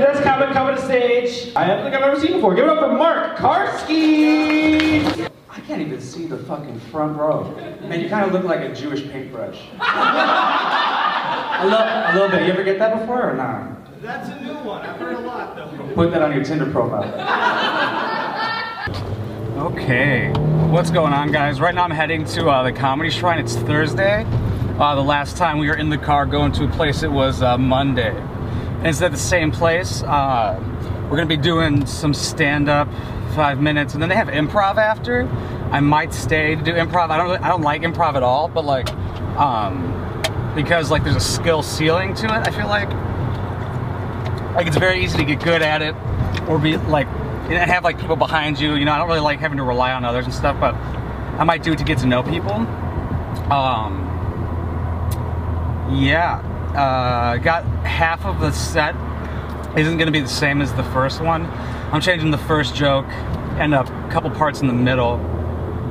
Yes, coming, coming to stage. I don't think I've ever seen before. Give it up for Mark Karski. I can't even see the fucking front row. Man, you kind of look like a Jewish paintbrush. a, little, a little bit. You ever get that before or not? That's a new one. I've heard a lot though. Put that on your Tinder profile. Okay, what's going on, guys? Right now I'm heading to uh, the Comedy Shrine. It's Thursday. Uh, the last time we were in the car going to a place, it was uh, Monday. And it's at the same place. Uh, we're gonna be doing some stand-up, five minutes, and then they have improv after. I might stay to do improv. I don't, I don't like improv at all, but like, um, because like there's a skill ceiling to it. I feel like, like it's very easy to get good at it, or be like, know, have like people behind you. You know, I don't really like having to rely on others and stuff, but I might do it to get to know people. Um, yeah, uh, got half of the set isn't going to be the same as the first one. I'm changing the first joke and a couple parts in the middle,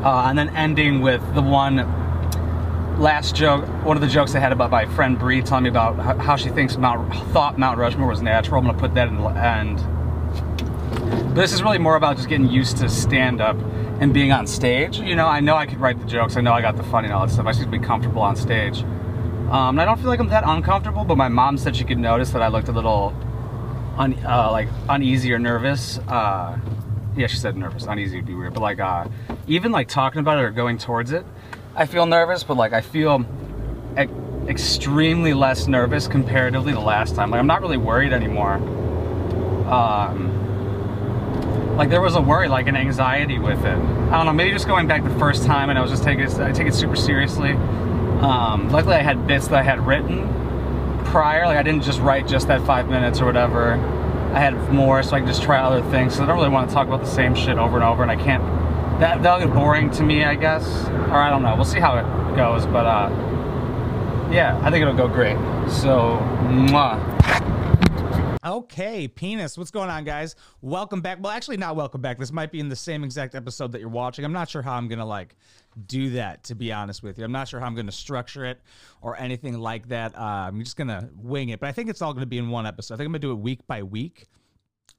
uh, and then ending with the one last joke. One of the jokes I had about my friend Bree telling me about how she thinks Mount thought Mount Rushmore was natural. I'm going to put that in the end. But this is really more about just getting used to stand up and being on stage. You know, I know I could write the jokes. I know I got the funny and all that stuff. I just need to be comfortable on stage. Um, and I don't feel like I'm that uncomfortable, but my mom said she could notice that I looked a little un, uh, like uneasy or nervous. Uh, yeah, she said nervous. Uneasy would be weird, but like uh, even like talking about it or going towards it, I feel nervous. But like I feel e extremely less nervous comparatively to last time. Like I'm not really worried anymore. Um, like there was a worry, like an anxiety with it. I don't know, maybe just going back the first time and I was just taking it, I take it super seriously. Um, luckily I had bits that I had written prior, like I didn't just write just that five minutes or whatever. I had more so I could just try other things. So I don't really want to talk about the same shit over and over and I can't, that, that'll get boring to me I guess. Or I don't know, we'll see how it goes, but uh, yeah, I think it'll go great. So, mwah. Okay, penis. What's going on, guys? Welcome back. Well, actually, not welcome back. This might be in the same exact episode that you're watching. I'm not sure how I'm gonna like do that. To be honest with you, I'm not sure how I'm gonna structure it or anything like that. Uh, I'm just gonna wing it. But I think it's all gonna be in one episode. I think I'm gonna do it week by week.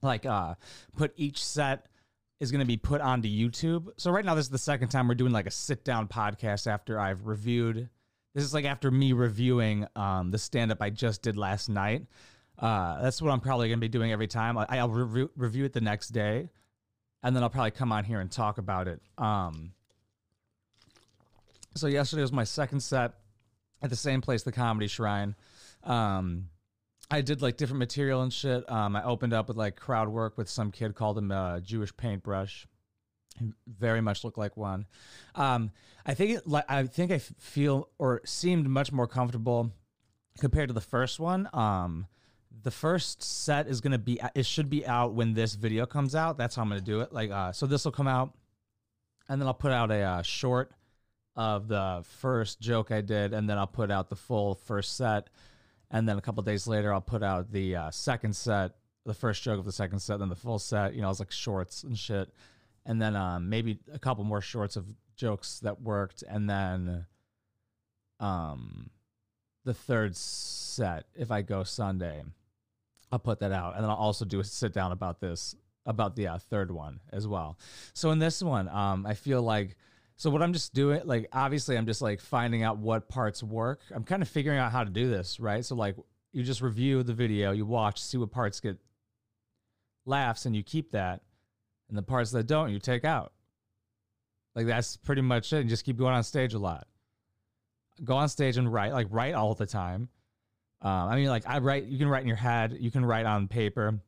Like, uh, put each set is going to be put onto YouTube. So right now, this is the second time we're doing like a sit down podcast after I've reviewed. This is like after me reviewing um, the stand up I just did last night. Uh, that's what I'm probably going to be doing every time. I, will re- review it the next day, and then I'll probably come on here and talk about it. Um, so yesterday was my second set at the same place, the Comedy Shrine. Um, I did like different material and shit. Um, I opened up with like crowd work with some kid called him uh, Jewish paintbrush. He very much looked like one. Um, I think it, like I think I feel or seemed much more comfortable compared to the first one. Um, the first set is gonna be it should be out when this video comes out. That's how I'm gonna do it. Like uh, so this will come out, and then I'll put out a uh, short of the first joke I did, and then I'll put out the full first set, and then a couple days later I'll put out the uh, second set, the first joke of the second set, then the full set. You know, it's like shorts and shit, and then um, maybe a couple more shorts of jokes that worked, and then um, the third set if I go Sunday. I'll put that out, and then I'll also do a sit down about this about the uh, third one as well. So in this one, um, I feel like so what I'm just doing, like obviously I'm just like finding out what parts work. I'm kind of figuring out how to do this, right? So like you just review the video, you watch, see what parts get laughs, and you keep that, and the parts that don't, you take out. Like that's pretty much it. And just keep going on stage a lot. Go on stage and write, like write all the time um, I mean, like I write, you can write in your head, you can write on paper.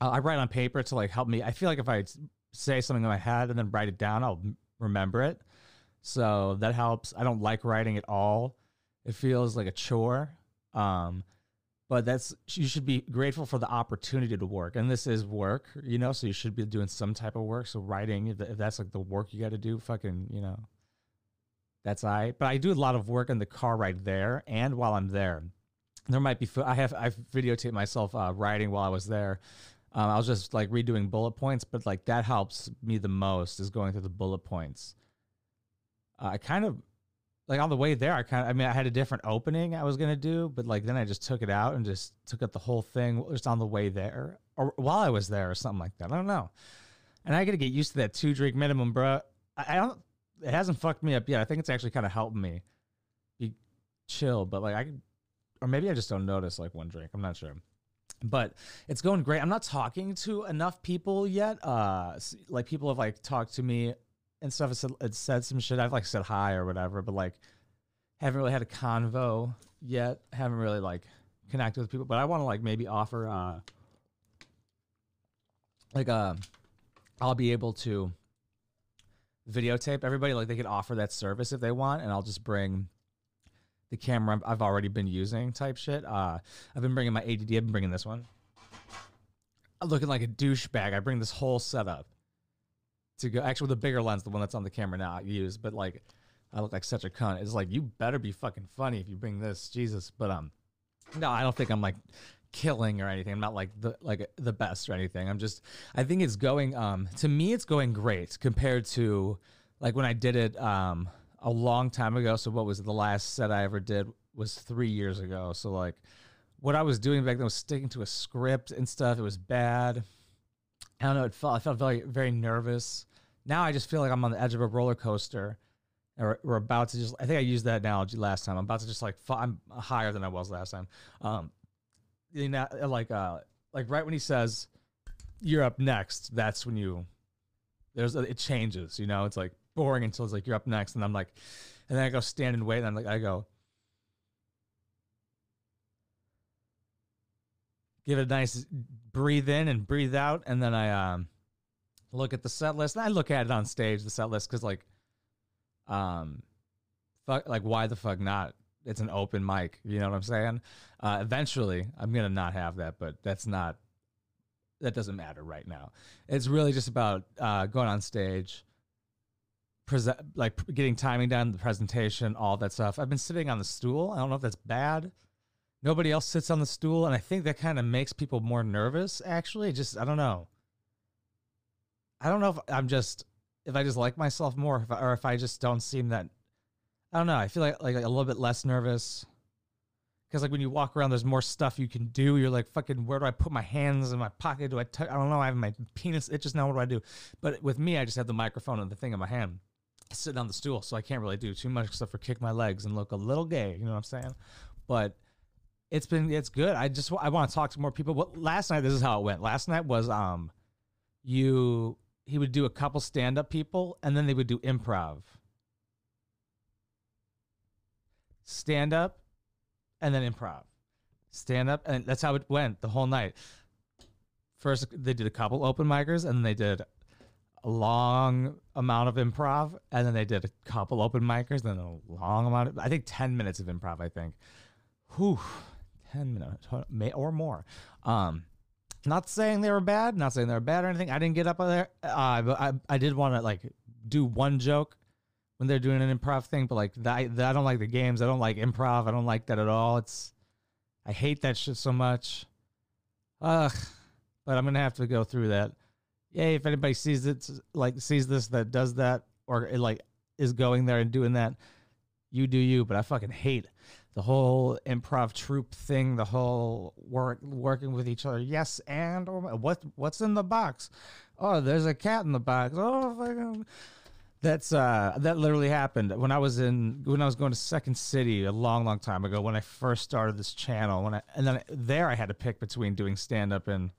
Uh, I write on paper to like help me. I feel like if I say something in my head and then write it down, I'll remember it. So that helps. I don't like writing at all. It feels like a chore. Um, but that's you should be grateful for the opportunity to work, and this is work, you know. So you should be doing some type of work. So writing, if that's like the work you got to do, fucking, you know, that's I. But I do a lot of work in the car right there, and while I'm there there might be I have I videotaped myself uh, writing while I was there. Um, I was just like redoing bullet points, but like that helps me the most is going through the bullet points. Uh, I kind of like on the way there, I kind of, I mean, I had a different opening I was gonna do, but like then I just took it out and just took up the whole thing just on the way there or while I was there or something like that. I don't know. And I got to get used to that two drink minimum, bro. I, I don't. It hasn't fucked me up yet. I think it's actually kind of helped me be chill. But like I, or maybe I just don't notice like one drink. I'm not sure. But it's going great. I'm not talking to enough people yet. Uh, like people have like talked to me and stuff. It said, it said some shit. I've like said hi or whatever, but like haven't really had a convo yet. Haven't really like connected with people. But I want to like maybe offer uh like uh I'll be able to videotape everybody. Like they could offer that service if they want, and I'll just bring the camera I've already been using type shit. Uh, I've been bringing my ADD. I've been bringing this one. I'm looking like a douchebag. I bring this whole setup to go. Actually, the bigger lens, the one that's on the camera now, I use. But like, I look like such a cunt. It's like you better be fucking funny if you bring this, Jesus. But um, no, I don't think I'm like killing or anything. I'm not like the like the best or anything. I'm just I think it's going um to me it's going great compared to like when I did it um a long time ago. So what was? The last set I ever did was 3 years ago. So like what I was doing back then was sticking to a script and stuff. It was bad. I don't know, it felt I felt very very nervous. Now I just feel like I'm on the edge of a roller coaster. Or we're about to just I think I used that analogy last time. I'm about to just like I'm higher than I was last time. Um you know, like uh like right when he says you're up next that's when you there's it changes you know it's like boring until it's like you're up next. And i'm like and then i go stand and wait and i'm like i go give it a nice breathe in and breathe out. And then i um look at the set list and i look at it on stage the set list because like um fuck like why the fuck not? It's an open mic you know what i'm saying? Uh, eventually, I'm gonna not have that, but that's not that doesn't matter right now. It's really just about uh, going on stage, present like getting timing down, the presentation, all that stuff. I've been sitting on the stool. I don't know if that's bad. Nobody else sits on the stool, and I think that kind of makes people more nervous. Actually, just I don't know. I don't know if I'm just if I just like myself more, if I, or if I just don't seem that. I don't know. I feel like like a little bit less nervous because like when you walk around, there's more stuff you can do. You're like, fucking, where do I put my hands in my pocket? Do I? I don't know. I have my penis itches now. What do I do? But with me, I just have the microphone and the thing in my hand, sitting on the stool, so I can't really do too much except for kick my legs and look a little gay. You know what I'm saying? But it's been it's good. I just I want to talk to more people. But last night, this is how it went. Last night was um, you he would do a couple stand up people, and then they would do improv. Stand up and then improv. Stand up, and that's how it went the whole night. First, they did a couple open micers, and then they did a long amount of improv, and then they did a couple open micers, then a long amount of, I think 10 minutes of improv, I think. Whew, 10 minutes or more. Um, not saying they were bad, not saying they were bad or anything. I didn't get up there. Uh, but I, I did want to like do one joke when they're doing an improv thing, but like that, that I don't like the games. I don't like improv. I don't like that at all. It's I hate that shit so much. Ugh. But I'm gonna have to go through that. Yay! If anybody sees it, like sees this that does that or like is going there and doing that, you do you. But I fucking hate the whole improv troupe thing. The whole work working with each other. Yes, and or what? What's in the box? Oh, there's a cat in the box. Oh, fucking. That's uh that literally happened when I was in when I was going to Second City a long long time ago when I first started this channel when I and then there I had to pick between doing stand up and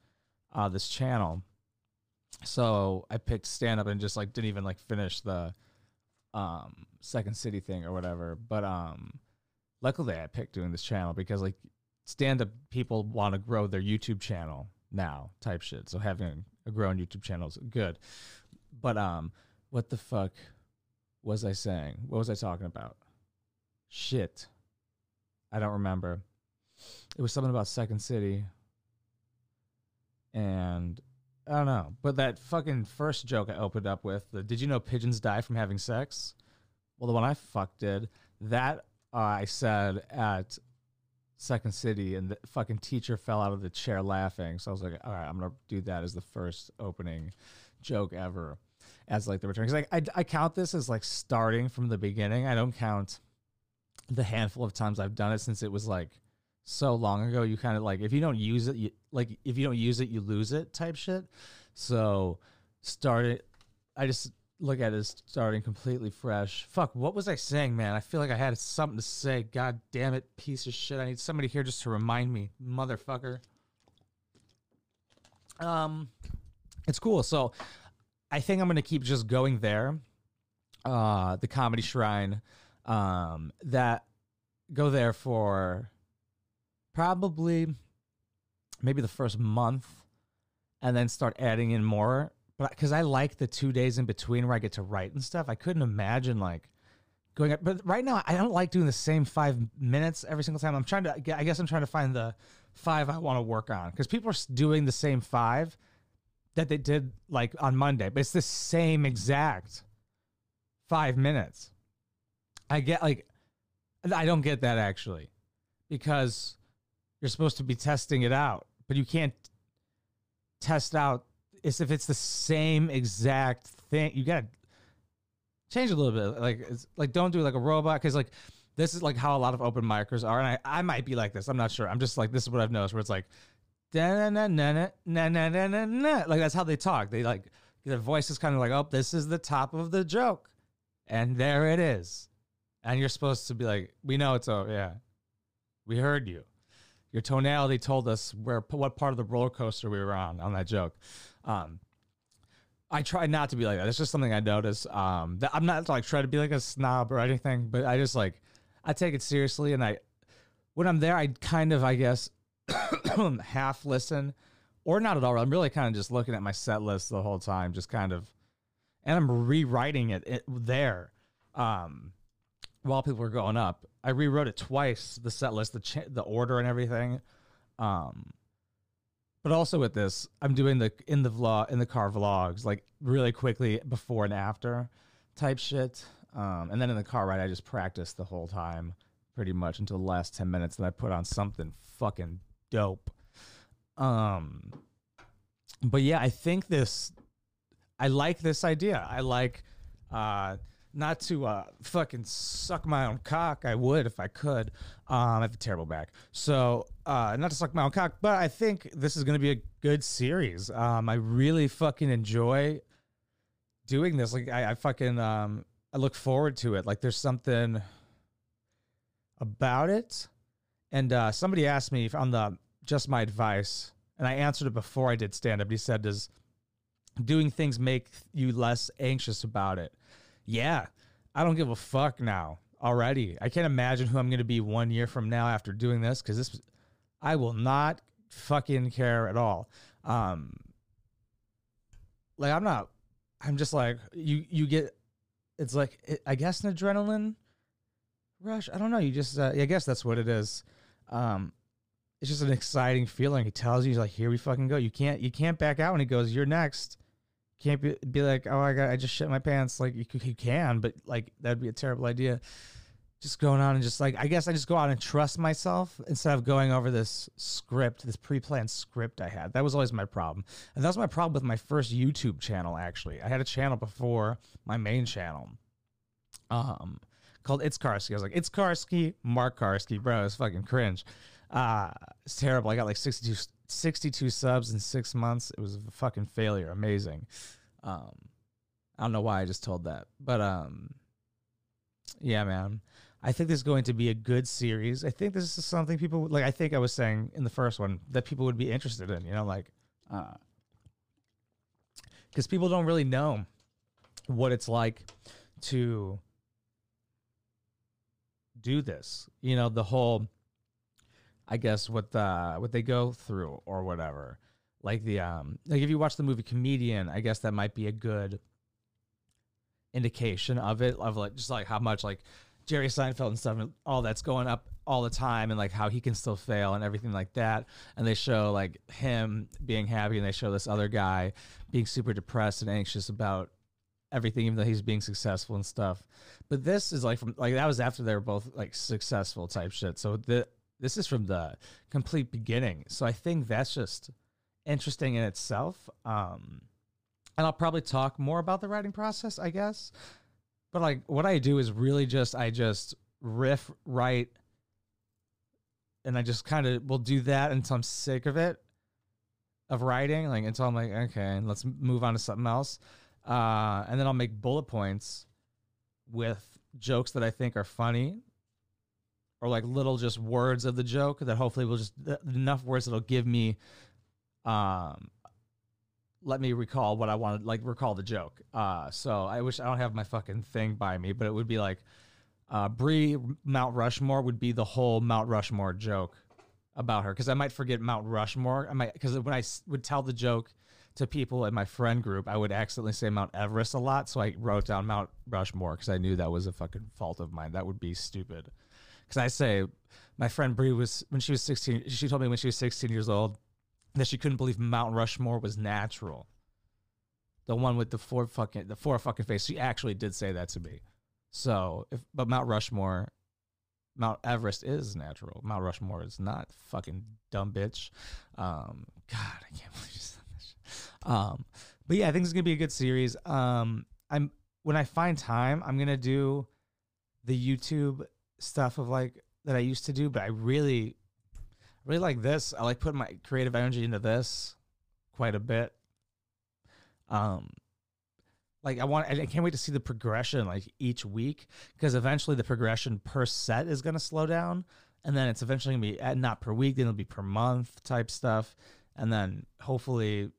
uh this channel. So I picked stand up and just like didn't even like finish the um Second City thing or whatever. But um luckily I picked doing this channel because like stand up people want to grow their YouTube channel now type shit. So having a growing YouTube channel is good. But um what the fuck was I saying? What was I talking about? Shit. I don't remember. It was something about Second City. And I don't know. But that fucking first joke I opened up with, the did you know pigeons die from having sex? Well, the one I fuck did, that uh, I said at Second City, and the fucking teacher fell out of the chair laughing. So I was like, all right, I'm gonna do that as the first opening joke ever, as like the return. Because like I, I count this as like starting from the beginning. I don't count the handful of times I've done it since it was like so long ago. You kind of like if you don't use it, you like if you don't use it, you lose it type shit. So started. I just look at it as starting completely fresh. Fuck, what was I saying, man? I feel like I had something to say. God damn it, piece of shit. I need somebody here just to remind me, motherfucker. Um, it's cool. So I think I'm gonna keep just going there. Uh, the comedy shrine. Um, that go there for probably maybe the first month, and then start adding in more. But because I like the two days in between where I get to write and stuff, I couldn't imagine like going. Up. But right now, I don't like doing the same five minutes every single time. I'm trying to. I guess I'm trying to find the five I want to work on because people are doing the same five that they did like on Monday, but it's the same exact five minutes. I get like, I don't get that actually because you're supposed to be testing it out, but you can't test out is if it's the same exact thing. You gotta change a little bit. Like, like don't do like a robot because like this is like how a lot of open micers are, and I I might be like this. I'm not sure. I'm just like this is what I've noticed where it's like na na na na na na na na like that's how they talk. They like their voice is kind of like oh this is the top of the joke, and there it is, and you're supposed to be like we know it's oh yeah, we heard you. Your tonality told us where what part of the roller coaster we were on on that joke. Um, I try not to be like that. It's just something I notice. Um, I'm not like trying to be like a snob or anything, but I just like I take it seriously, and I when I'm there, I kind of I guess half listen or not at all. I'm really kind of just looking at my set list the whole time, just kind of, and I'm rewriting it, it there. Um, while people were going up, I rewrote it twice. The set list, the cha- the order, and everything. Um, but also with this, I'm doing the in the vlog in the car vlogs like really quickly before and after type shit. Um, and then in the car ride, I just practice the whole time pretty much until the last 10 minutes. Then I put on something fucking dope. Um, but yeah, I think this, I like this idea. I like, uh, not to uh fucking suck my own cock. I would if I could. Um, I have a terrible back, so uh, not to suck my own cock. But I think this is gonna be a good series. Um, I really fucking enjoy doing this. Like I, I fucking um, I look forward to it. Like there's something about it. And uh, somebody asked me on the just my advice, and I answered it before I did stand up. He said, "Does doing things make you less anxious about it?" Yeah, I don't give a fuck now already. I can't imagine who I'm going to be one year from now after doing this because this, I will not fucking care at all. Um, like I'm not. I'm just like you. You get. It's like I guess an adrenaline rush. I don't know. You just. Uh, I guess that's what it is. Um, it's just an exciting feeling. He tells you, he's like, "Here we fucking go." You can't. You can't back out when he goes. You're next. Can't be, be like, "Oh, I got. I just shit my pants." Like you, you can, but like that'd be a terrible idea. Just going on and just like I guess I just go out and trust myself instead of going over this script, this pre-planned script I had. That was always my problem, and that was my problem with my first YouTube channel. Actually, I had a channel before my main channel, um, called It's Karski. I was like, It's Karski, Mark Karski, bro. It's fucking cringe. Uh, it's terrible. I got like 62, 62 subs in six months. It was a fucking failure. Amazing. Um, I don't know why I just told that, but um, yeah, man. I think this is going to be a good series. I think this is something people like. I think I was saying in the first one that people would be interested in. You know, like, because people don't really know what it's like to do this. You know, the whole I guess what the what they go through or whatever. Like the um like if you watch the movie Comedian, I guess that might be a good indication of it of like just like how much like Jerry Seinfeld and stuff and all that's going up all the time and like how he can still fail and everything like that. And they show like him being happy and they show this other guy being super depressed and anxious about everything even though he's being successful and stuff. But this is like from like that was after they were both like successful type shit. So the this is from the complete beginning. So I think that's just interesting in itself. Um and I'll probably talk more about the writing process, I guess. But like what I do is really just I just riff write and I just kind of will do that until I'm sick of it of writing like until I'm like okay let's move on to something else uh, and then I'll make bullet points with jokes that I think are funny or like little just words of the joke that hopefully will just enough words that'll give me um let me recall what I wanted like recall the joke. Uh so I wish I don't have my fucking thing by me, but it would be like uh Brie Mount Rushmore would be the whole Mount Rushmore joke about her because I might forget Mount Rushmore. I might because when I would tell the joke to people in my friend group, I would accidentally say Mount Everest a lot, so I wrote down Mount Rushmore because I knew that was a fucking fault of mine. That would be stupid. Because I say my friend Brie was when she was sixteen. She told me when she was sixteen years old that she couldn't believe Mount Rushmore was natural. The one with the four fucking the four fucking face. She actually did say that to me. So if but Mount Rushmore, Mount Everest is natural. Mount Rushmore is not. Fucking dumb bitch. Um, God, I can't believe you said that. Um, but yeah, I think it's gonna be a good series. Um, I'm when I find time, I'm gonna do the YouTube stuff of like that I used to do, but I really, really like this. I like putting my creative energy into this quite a bit. Um, like I want, I can't wait to see the progression like each week because eventually the progression per set is gonna slow down, and then it's eventually gonna be uh, not per week, then it'll be per month type stuff, and then hopefully.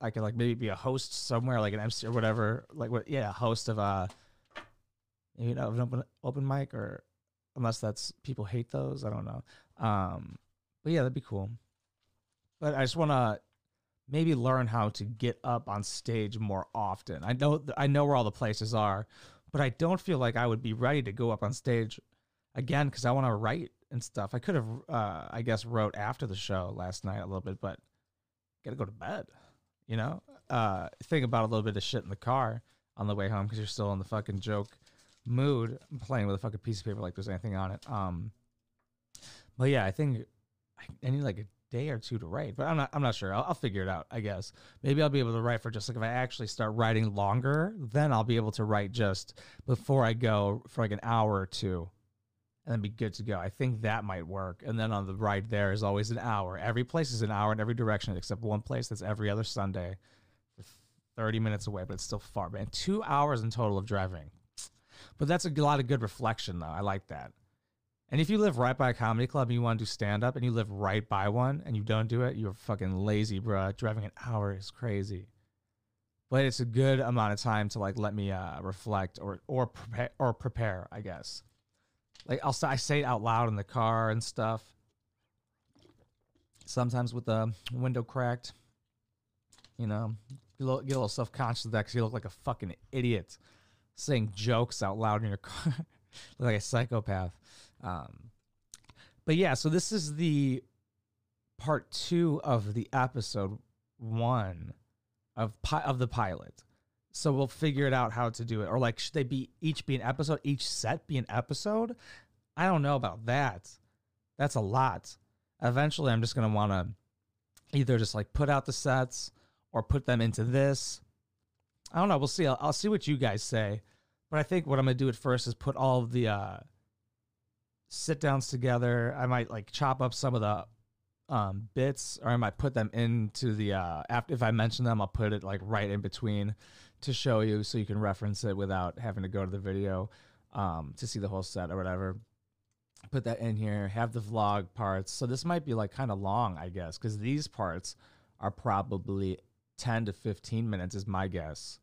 I could like maybe be a host somewhere, like an MC or whatever, like what? Yeah, host of uh, you know, an open open mic, or unless that's people hate those, I don't know. Um, but yeah, that'd be cool. But I just want to maybe learn how to get up on stage more often. I know I know where all the places are, but I don't feel like I would be ready to go up on stage again because I want to write and stuff. I could have, uh, I guess, wrote after the show last night a little bit, but gotta go to bed. You know, uh, think about a little bit of shit in the car on the way home because you're still in the fucking joke mood. I'm playing with a fucking piece of paper like there's anything on it. Um, but yeah, I think I, need like a day or two to write, but I'm not. I'm not sure. I'll, I'll figure it out. I guess maybe I'll be able to write for just like if I actually start writing longer, then I'll be able to write just before I go for like an hour or two, and then be good to go. I think that might work. And then on the ride there is always an hour. Every place is an hour in every direction except one place that's every other Sunday, 30 minutes away, but it's still far. Man, two hours in total of driving. But that's a lot of good reflection, though. I like that. And if you live right by a comedy club and you want to do stand up and you live right by one and you don't do it, you're fucking lazy, bro. Driving an hour is crazy. But it's a good amount of time to like let me uh, reflect or or prepare or prepare, I guess. Like I'll I say it out loud in the car and stuff. Sometimes with the window cracked, you know, get a little, get a little self conscious of that because you look like a fucking idiot saying jokes out loud in your car, like a psychopath. Um, but yeah, so this is the part two of the episode one of pi- of the pilot. So we'll figure it out how to do it, or like should they be each be an episode, each set be an episode? I don't know about that. That's a lot. Eventually, I'm just gonna want to either just like put out the sets or put them into this. I don't know. We'll see. I'll, I'll see what you guys say. But I think what I'm gonna do at first is put all of the uh, sit downs together. I might like chop up some of the um, bits, or I might put them into the uh, after if I mention them, I'll put it like right in between to show you, so you can reference it without having to go to the video um, to see the whole set or whatever. Put that in here. Have the vlog parts. So this might be like kind of long, I guess, because these parts are probably 10 to 15 minutes, is my guess.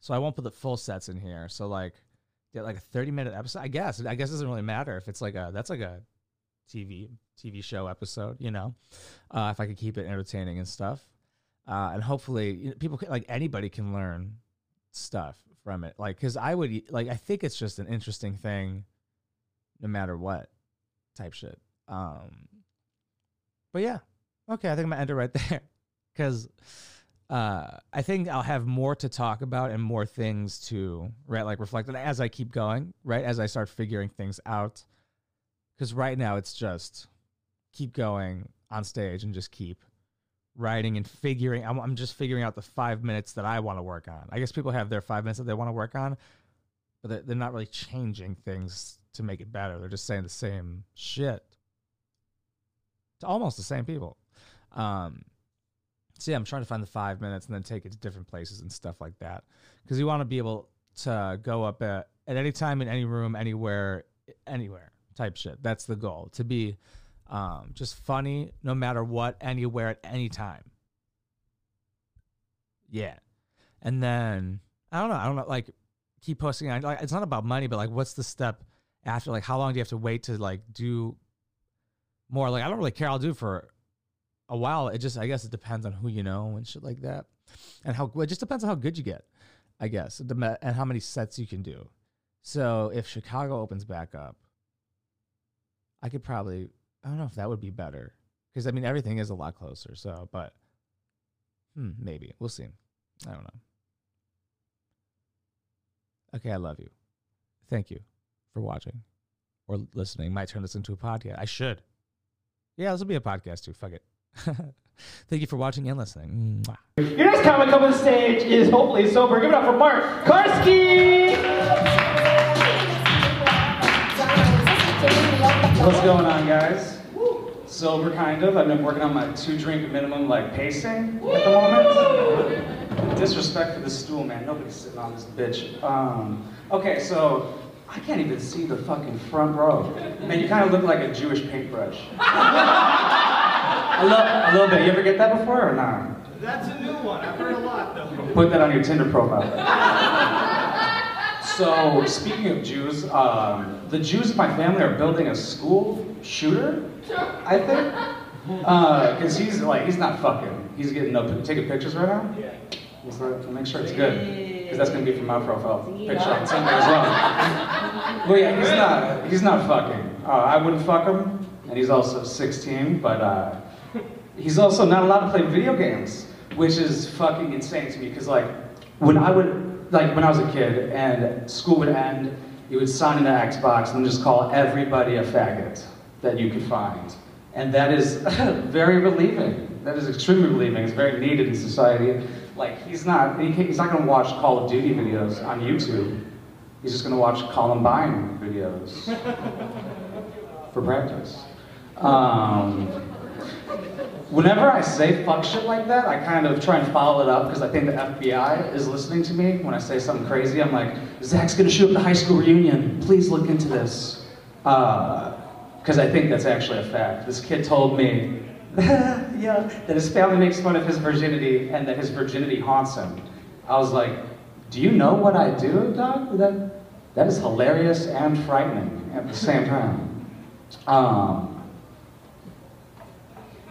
So I won't put the full sets in here. So like, get like a 30 minute episode. I guess. I guess it doesn't really matter if it's like a that's like a TV TV show episode. You know, uh, if I could keep it entertaining and stuff, uh, and hopefully you know, people can, like anybody can learn stuff from it. Like, because I would like I think it's just an interesting thing, no matter what type shit. Um, but yeah, okay. I think I'm gonna end it right there because uh, I think I'll have more to talk about and more things to right like reflect on as I keep going, right as I start figuring things out. Because right now it's just keep going on stage and just keep writing and figuring. I'm, I'm just figuring out the five minutes that I want to work on. I guess people have their five minutes that they want to work on, but they're, they're not really changing things to make it better. They're just saying the same shit to almost the same people. Um, so yeah, I'm trying to find the five minutes and then take it to different places and stuff like that because you want to be able to go up at, at any time in any room, anywhere, anywhere type shit. That's the goal to be um, just funny no matter what, anywhere at any time. Yeah, and then I don't know. I don't know. Like keep posting. Like it's not about money, but like what's the step after? Like how long do you have to wait to like do more? Like I don't really care. I'll do for a while. It just I guess it depends on who you know and shit like that, and how it just depends on how good you get. I guess and how many sets you can do. So if Chicago opens back up, I could probably I don't know if that would be better because I mean everything is a lot closer. So, but hmm, maybe we'll see. I don't know. Okay, I love you. Thank you for watching or listening. Might turn this into a podcast. I should. Yeah, this will be a podcast too. Fuck it. Thank you for watching and listening. Your next comic up on the stage is hopefully sober. Give it up for Mark Karski. What's going on, guys? Sober, kind of. I've been working on my two drink minimum, like pacing at the moment. Disrespect for the stool, man. Nobody's sitting on this bitch. Um, okay, so I can't even see the fucking front row. Man, you kind of look like a Jewish paintbrush. a, little, a little bit. You ever get that before or not? That's a new one. I've heard a lot though. Put that on your Tinder profile. so, speaking of Jews, um, the Jews in my family are building a school shooter, I think. Because he's like, he's not fucking. He's getting up, taking pictures right now. Yeah. Let's let- make sure it's good. Because that's going to be for my profile picture on Tinder as well. Well, yeah, he's not, he's not fucking. Uh, I wouldn't fuck him. And he's also 16, but uh, he's also not allowed to play video games, which is fucking insane to me. Because like, when I would, like when I was a kid and school would end, you would sign into Xbox and just call everybody a faggot that you could find. And that is very relieving. That is extremely relieving. It's very needed in society. Like he's not, he he's not gonna watch Call of Duty videos on YouTube. He's just gonna watch Columbine videos for practice. Um, whenever I say fuck shit like that, I kind of try and follow it up because I think the FBI is listening to me when I say something crazy. I'm like, Zach's gonna shoot up the high school reunion. Please look into this. Because I think that's actually a fact. This kid told me, yeah, that his family makes fun of his virginity and that his virginity haunts him. I was like, do you know what I do, Doc? That, that is hilarious and frightening at the same time. Um,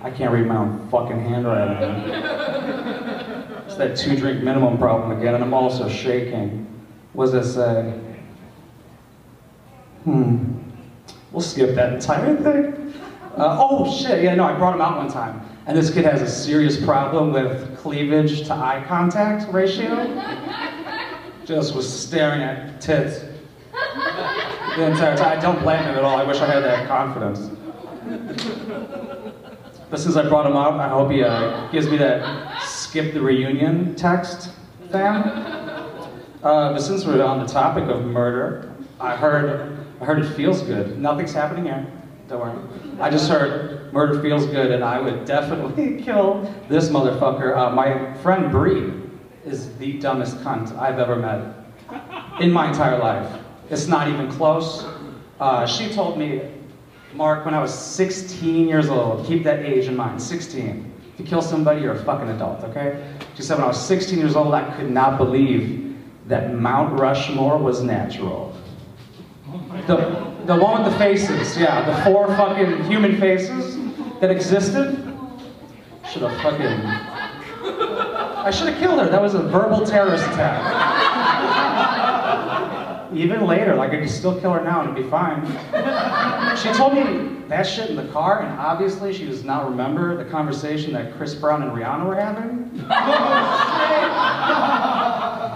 I can't read my own fucking handwriting. it's that two drink minimum problem again, and I'm also shaking. What does that say? Hmm. We'll skip that entire thing. Uh, oh shit, yeah, no, I brought him out one time. And this kid has a serious problem with cleavage to eye contact ratio. Just was staring at tits the entire time. I don't blame him at all. I wish I had that confidence. But since I brought him up, I hope he uh, gives me that skip the reunion text thing. Uh, but since we're on the topic of murder, I heard I heard it feels good. Nothing's happening here. Don't worry. I just heard murder feels good, and I would definitely kill this motherfucker. Uh, my friend Bree is the dumbest cunt I've ever met in my entire life. It's not even close. Uh, she told me, Mark, when I was 16 years old, keep that age in mind, 16. If you kill somebody, you're a fucking adult, okay? She said when I was 16 years old, I could not believe that Mount Rushmore was natural. The, the one with the faces, yeah, the four fucking human faces that existed. Should have fucking. I should have killed her. That was a verbal terrorist attack. Even later, like I could still kill her now and it'd be fine. She told me that shit in the car, and obviously she does not remember the conversation that Chris Brown and Rihanna were having.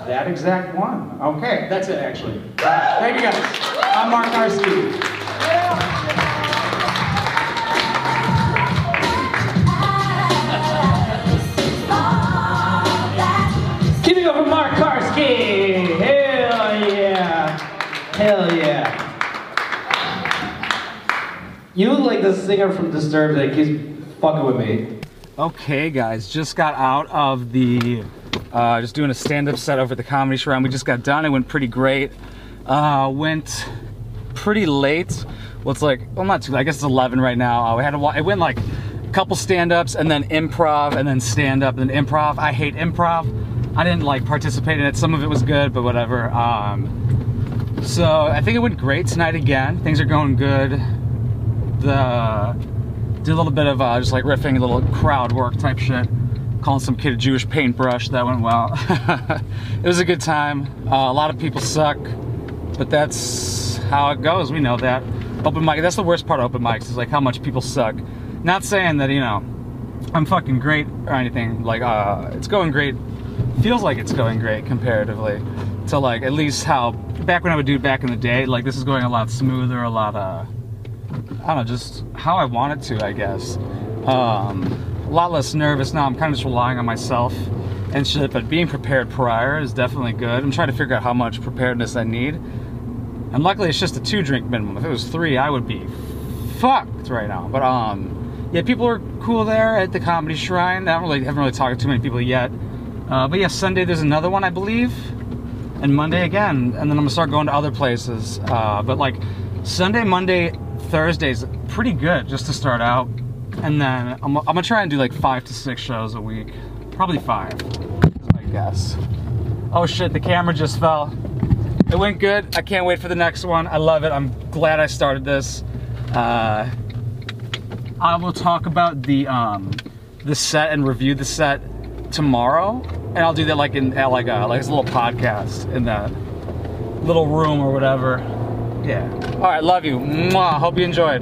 that exact one. Okay, that's it actually. Uh, thank you guys. I'm Mark Karski. Keep it up for Mark Karski. You look like the singer from Disturbed that keeps fucking with me. Okay, guys, just got out of the, uh, just doing a stand-up set over at the Comedy Shrine. We just got done. It went pretty great. Uh, went pretty late. Well, it's like, well, not too. late. I guess it's 11 right now. Uh, we had wa- It went like a couple stand-ups and then improv and then stand-up and then improv. I hate improv. I didn't like participate in it. Some of it was good, but whatever. Um, so I think it went great tonight again. Things are going good. The did a little bit of uh, just like riffing, a little crowd work type shit. Calling some kid a Jewish paintbrush. That went well. it was a good time. Uh, a lot of people suck, but that's how it goes. We know that. Open mic. That's the worst part of open mics is like how much people suck. Not saying that you know I'm fucking great or anything. Like uh, it's going great. Feels like it's going great comparatively to like at least how back when I would do back in the day. Like this is going a lot smoother, a lot uh I don't know, just how I want it to, I guess. Um, a lot less nervous now. I'm kind of just relying on myself and shit. But being prepared prior is definitely good. I'm trying to figure out how much preparedness I need. And luckily, it's just a two drink minimum. If it was three, I would be fucked right now. But um, yeah, people are cool there at the Comedy Shrine. I don't really haven't really talked to too many people yet. Uh, but yeah, Sunday there's another one, I believe and Monday again, and then I'm gonna start going to other places. Uh, but like Sunday, Monday, Thursday's pretty good just to start out, and then I'm, I'm gonna try and do like five to six shows a week, probably five, is my guess. Oh shit, the camera just fell. It went good. I can't wait for the next one. I love it. I'm glad I started this. Uh, I will talk about the um, the set and review the set tomorrow, and I'll do that like in at like a like a little podcast in that little room or whatever. Yeah. All right, love you. Mwah. Hope you enjoyed.